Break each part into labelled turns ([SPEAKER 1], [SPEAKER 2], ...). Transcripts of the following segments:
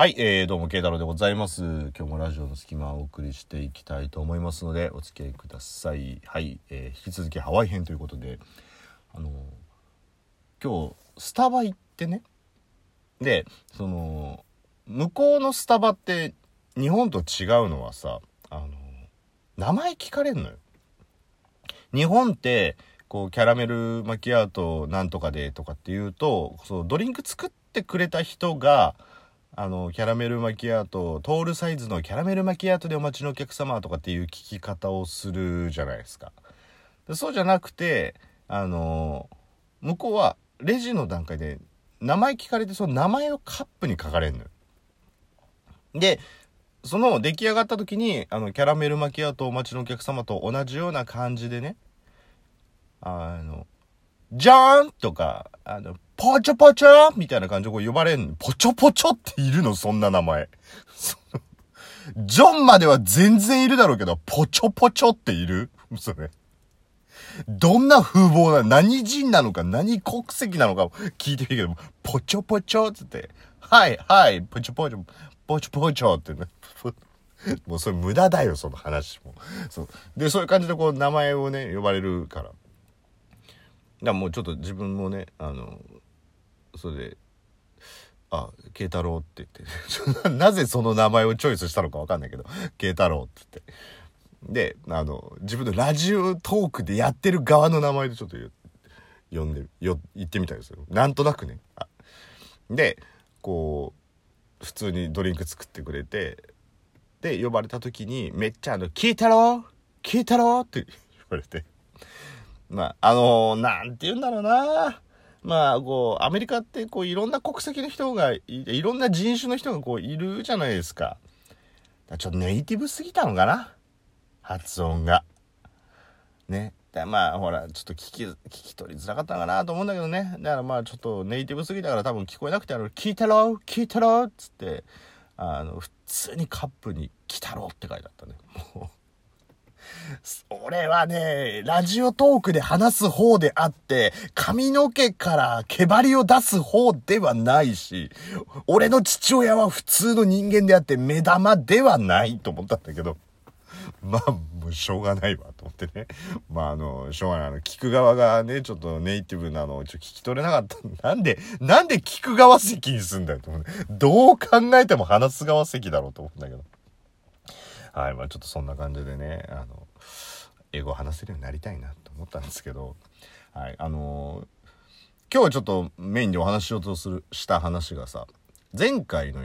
[SPEAKER 1] はい、えー、どうも、慶太郎でございます。今日もラジオの隙間をお送りしていきたいと思いますので、お付き合いください。はい、えー、引き続きハワイ編ということで、あのー今日、スタバ行ってね、で、その、向こうのスタバって、日本と違うのはさ、あのー名前聞かれんのよ。日本って、こう、キャラメルマキアートなんとかでとかっていうと、そう、ドリンク作ってくれた人が、あの、キャラメルマキアート、トールサイズのキャラメルマキアートでお待ちのお客様とかっていう聞き方をするじゃないですか。そうじゃなくて、あの、向こうはレジの段階で名前聞かれて、その名前をカップに書かれるのよ。で、その出来上がった時に、あの、キャラメルマキアートお待ちのお客様と同じような感じでね、あの、じゃーんとか、あの、ポチョポチョ？みたいな感じでこう呼ばれんの。ポチョポチョっているの？そんな名前。ジョンまでは全然いるだろうけど、ポチョポチョっている？それ。どんな風貌な、何人なのか、何国籍なのか聞いてみるけど、ポチョポチョっつって、はい、はい、ポチョポチョ、ポチョポチョってね。もうそれ無駄だよ、その話も。そう。で、そういう感じでこう名前をね、呼ばれるから。だからもうちょっと自分もね、あの、それで、あ、慶太郎って言って、なぜその名前をチョイスしたのかわかんないけど、慶太郎って言って。で、あの、自分のラジオトークでやってる側の名前でちょっと呼んで、よ、言ってみたいですよ。なんとなくね。で、こう、普通にドリンク作ってくれて、で、呼ばれた時に、めっちゃあの、聞いたろ聞いたろって言われて。まあ、あのなんて言うんだろうな。まあ、こう、アメリカって、こう、いろんな国籍の人がい、いろんな人種の人がこう、いるじゃないですか。だかちょっとネイティブすぎたのかな？発音が。ね。でまあ、ほら、ちょっと聞き、聞き取りづらかったのかなと思うんだけどね。だからまあ、ちょっとネイティブすぎたから多分聞こえなくて、あの、聞いたろ聞いたろっつって、あの、普通にカップに、来たろって書いてあったね。もう。俺はね、ラジオトークで話す方であって、髪の毛から毛張りを出す方ではないし、俺の父親は普通の人間であって目玉ではないと思ったんだけど、まあ、もうしょうがないわと思ってね。まあ、あの、しょうがない。あの、聞く側がね、ちょっとネイティブなのをちょ聞き取れなかった。なんで、なんで聞く側席にすんだよと思う、ね。どう考えても話す側席だろうと思うんだけど。はい、まあちょっとそんな感じでね、あの、英語を話せるようになりたいなと思ったんですけど、はい、あの今日はちょっとメインでお話ししようとする、した話がさ、前回の、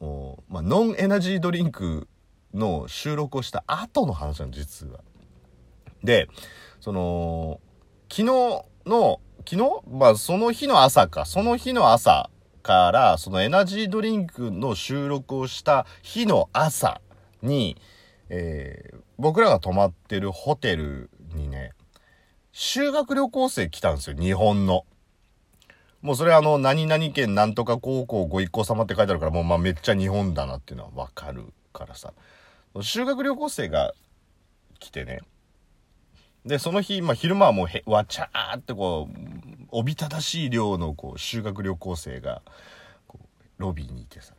[SPEAKER 1] おまあ、ノンエナジードリンクの収録をした後の話なの、実は。で、その、昨日の、昨日？まあその日の朝か、その日の朝から、そのエナジードリンクの収録をした日の朝に、えー僕らが泊まってるホテルにね、修学旅行生来たんですよ、日本の。もうそれあの、何々県なんとか高校ご一行様って書いてあるから、もうまあめっちゃ日本だなっていうのはわかるからさ。修学旅行生が来てね。で、その日、まあ昼間はもうへ、わちゃーってこう、おびただしい量のこう、修学旅行生が、ロビーにいてさ。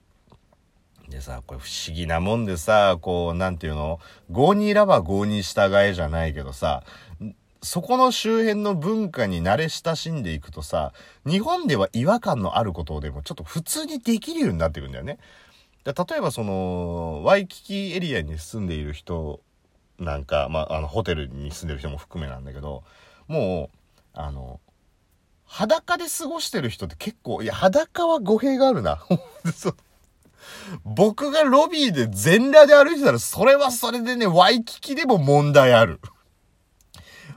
[SPEAKER 1] でさ、これ不思議なもんでさ、こう、なんていうの ?5 にいらば5に従えじゃないけどさ、そこの周辺の文化に慣れ親しんでいくとさ、日本では違和感のあることでもちょっと普通にできるようになってくるんだよね。で例えばその、ワイキキエリアに住んでいる人なんか、まあ、あの、ホテルに住んでる人も含めなんだけど、もう、あの、裸で過ごしてる人って結構、いや、裸は語弊があるな。僕がロビーで全裸で歩いてたら、それはそれでね、ワイキキでも問題ある。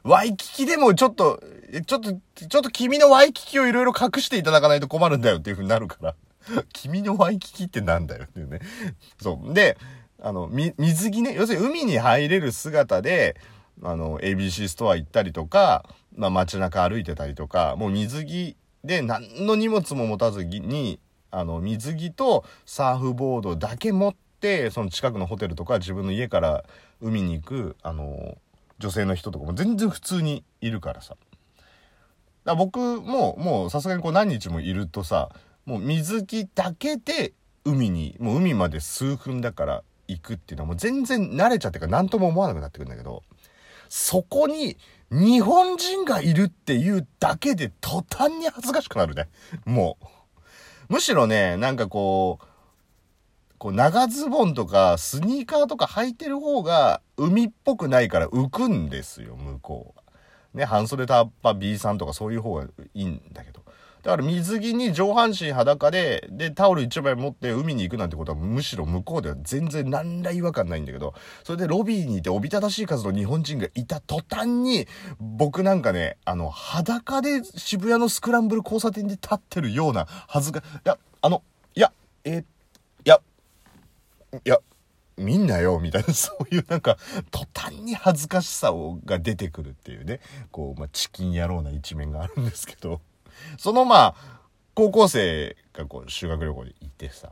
[SPEAKER 1] ワイキキでもちょっと、ちょっと、ちょっと君のワイキキをいろいろ隠していただかないと困るんだよっていう風になるから。君のワイキキってなんだよっていうね。そう。で、あの、水着ね、要するに海に入れる姿で、あの、ABC ストア行ったりとか、まあ街中歩いてたりとか、もう水着で何の荷物も持たずに、あの、水着とサーフボードだけ持って、その近くのホテルとか自分の家から海に行く、あの、女性の人とかも全然普通にいるからさ。だら僕も、もうさすがにこう何日もいるとさ、もう水着だけで海に、もう海まで数分だから行くっていうのはもう全然慣れちゃってから何とも思わなくなってくるんだけど、そこに日本人がいるっていうだけで途端に恥ずかしくなるね。もう。むしろね、なんかこう、こう長ズボンとかスニーカーとか履いてる方が海っぽくないから浮くんですよ、向こうは。ね、半袖タッパ B さんとかそういう方がいいんだけど。だから水着に上半身裸で、で、タオル一枚持って海に行くなんてことはむしろ向こうでは全然何ら違和感ないんだけど、それでロビーにいておびただしい数の日本人がいた途端に、僕なんかね、あの、裸で渋谷のスクランブル交差点で立ってるようなはずが、いや、あの、いや、えー、いや、いや、見んなよ、みたいな、そういうなんか、途端に恥ずかしさをが出てくるっていうね、こう、まあ、チキン野郎な一面があるんですけど、そのまあ、高校生がこう、修学旅行で行ってさ。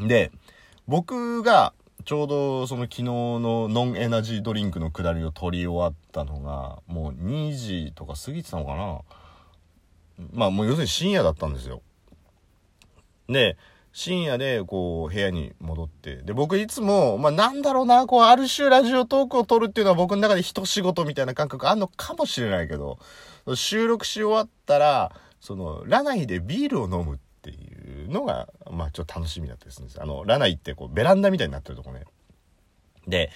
[SPEAKER 1] で、僕が、ちょうどその昨日のノンエナジードリンクの下りを取り終わったのが、もう2時とか過ぎてたのかなまあもう要するに深夜だったんですよ。で、深夜でこう部屋に戻って、で、僕いつも、まあなんだろうな、こうある種ラジオトークを撮るっていうのは僕の中で一仕事みたいな感覚あんのかもしれないけど、収録し終わったら、その、ラナイでビールを飲むっていうのが、まあちょっと楽しみだったりするんです。あの、ラナイってこうベランダみたいになってるとこね。で、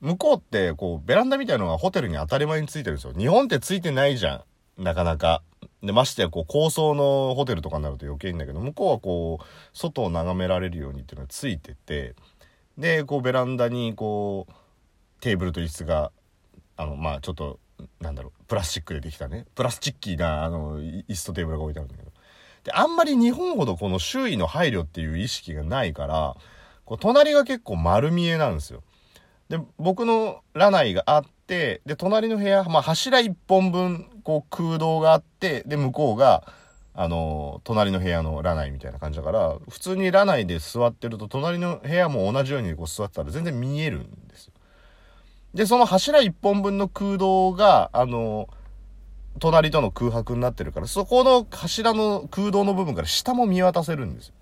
[SPEAKER 1] 向こうってこうベランダみたいなのがホテルに当たり前についてるんですよ。日本ってついてないじゃん。なかなか。で、ましてやこう高層のホテルとかになると余計いいんだけど、向こうはこう、外を眺められるようにっていうのがついてて、で、こうベランダにこう、テーブルと椅子が、あの、まあちょっとなんだろう、プラスチックでできたね、プラスチッキーな、あの、椅子とテーブルが置いてあるんだけど。で、あんまり日本ほどこの周囲の配慮っていう意識がないから、こう隣が結構丸見えなんですよ。で、僕のラナイがあって、で、隣の部屋、まあ柱一本分、こう空洞があって、で、向こうが、あの、隣の部屋のラナイみたいな感じだから、普通にラナイで座ってると、隣の部屋も同じようにこう座ってたら全然見えるんですよ。で、その柱一本分の空洞が、あの、隣との空白になってるから、そこの柱の空洞の部分から下も見渡せるんですよ。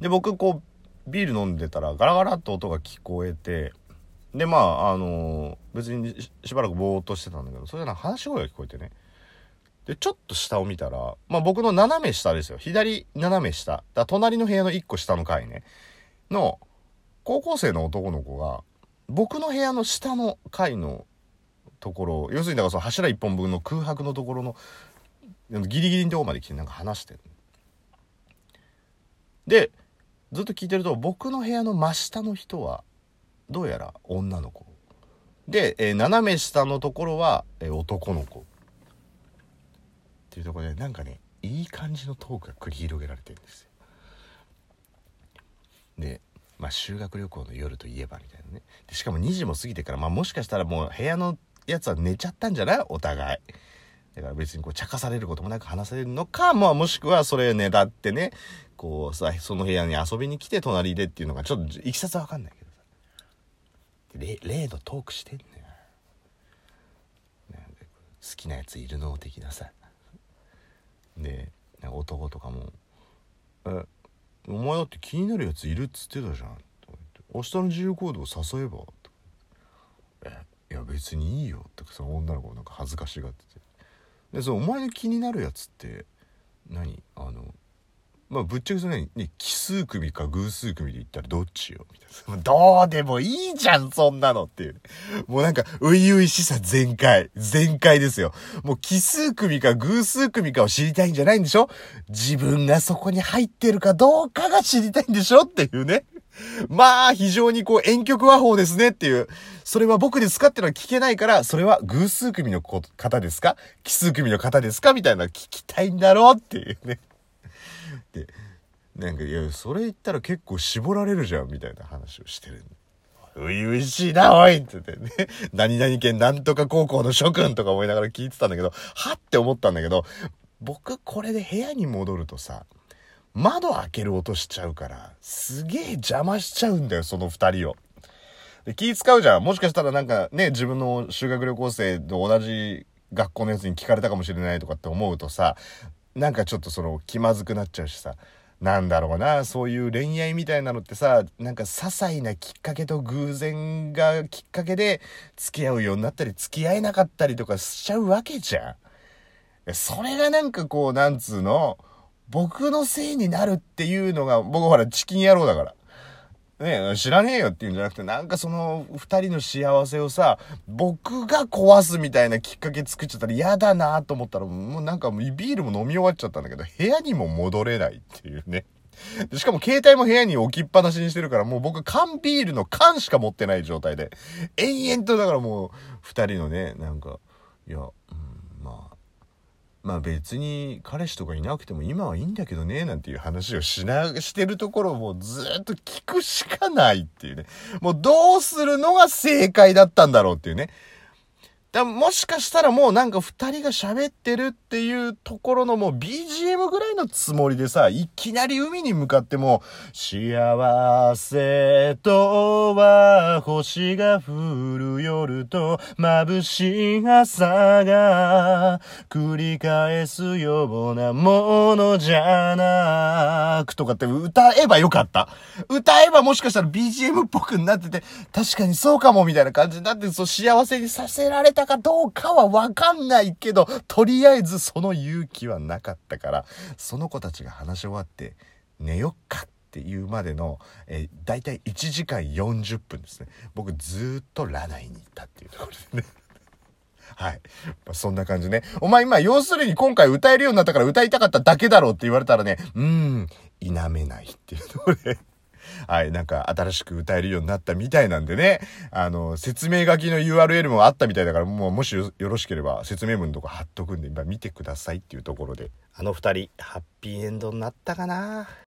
[SPEAKER 1] で、僕、こう、ビール飲んでたらガラガラっと音が聞こえて、で、まあ、あの別にしばらくぼーっとしてたんだけど、それな話し声が聞こえてね。で、ちょっと下を見たら、まあ僕の斜め下ですよ。左斜め下。だ隣の部屋の一個下の階ね。の、高校生の男の子が、僕の部屋の下の階のところ要するにだからその柱一本分の空白のところのギリギリのとこまで来てなんか話してるでずっと聞いてると僕の部屋の真下の人はどうやら女の子。で、えー、斜め下のところは、えー、男の子。っていうところでなんかねいい感じのトークが繰り広げられてるんですよ。でまあ、修学旅行の夜といえばみたいなね。でしかも2時も過ぎてから、まあ、もしかしたらもう部屋のやつは寝ちゃったんじゃない？お互い。だから別にこう茶化されることもなく話されるのか、まあ、もしくはそれねだってねこうさその部屋に遊びに来て隣でっていうのがちょっといきさつは分かんない。例のトークしてんね好きなやついるの？的なさ。で男とかも「えお前だって気になるやついるっつってたじゃん」とか言って「明日の自由行動誘えば」とかえいや別にいいよ」ってその女の子なんか恥ずかしがってて。でそのお前の気になるやつって何？あのまあぶっちゃけそれね奇数組か偶数組で言ったらどっちよみたいな。どうでもいいじゃん、そんなのっていう。もうなんか、ういういしさ全開。全開ですよ。もう奇数組か偶数組かを知りたいんじゃないんでしょ？自分がそこに入ってるかどうかが知りたいんでしょっていうね。まあ、非常にこう、遠曲和法ですねっていう。それは僕ですかってのは聞けないから、それは偶数組の方ですか？奇数組の方ですか？みたいな聞きたいんだろうっていうね。でなんかいやそれ言ったら結構絞られるじゃんみたいな話をしてる。初々しいなおいって言ってね。何々県なんとか高校の諸君とか思いながら聞いてたんだけどはって思ったんだけど僕これで部屋に戻るとさ窓開ける音しちゃうからすげえ邪魔しちゃうんだよその二人を。で気使うじゃん。もしかしたらなんかね自分の修学旅行生と同じ学校のやつに聞かれたかもしれないとかって思うとさなんかちょっとその気まずくなっちゃうしさなんだろうな、そういう恋愛みたいなのってさ、なんか些細なきっかけと偶然がきっかけで付き合うようになったり付き合えなかったりとかしちゃうわけじゃん。それがなんかこう、なんつうの、僕のせいになるっていうのが、僕ほらチキン野郎だから。ね知らねえよっていうんじゃなくて、なんかその二人の幸せをさ、僕が壊すみたいなきっかけ作っちゃったら嫌だなと思ったら、もうなんかビールも飲み終わっちゃったんだけど、部屋にも戻れないっていうね。しかも携帯も部屋に置きっぱなしにしてるから、もう僕缶ビールの缶しか持ってない状態で、延々とだからもう二人のね、なんか、いや、まあ別に彼氏とかいなくても今はいいんだけどね、なんていう話をしな、してるところをもうずっと聞くしかないっていうね。もうどうするのが正解だったんだろうっていうね。だもしかしたらもうなんか二人が喋ってるっていうところのもう BGM ぐらいのつもりでさ、いきなり海に向かっても、幸せとは星が降る夜と眩しい朝が繰り返すようなものじゃなくとかって歌えばよかった。歌えばもしかしたら BGM っぽくなってて、確かにそうかもみたいな感じになって、そう幸せにさせられたかどうかはわかんないけど、とりあえずその勇気はなかったから、その子たちが話し終わって寝よっかっていうまでの、えー、大体1時間40分ですね。僕ずっとラナイに行ったっていうところでね。はい。まあ、そんな感じね。お前今、要するに今回歌えるようになったから歌いたかっただけだろうって言われたらね、うーん、否めないっていうところではい、なんか新しく歌えるようになったみたいなんでね、あの、説明書きの URL もあったみたいだから、もうもしよろしければ説明文のとこ貼っとくんで、今見てくださいっていうところで、あの二人、ハッピーエンドになったかな。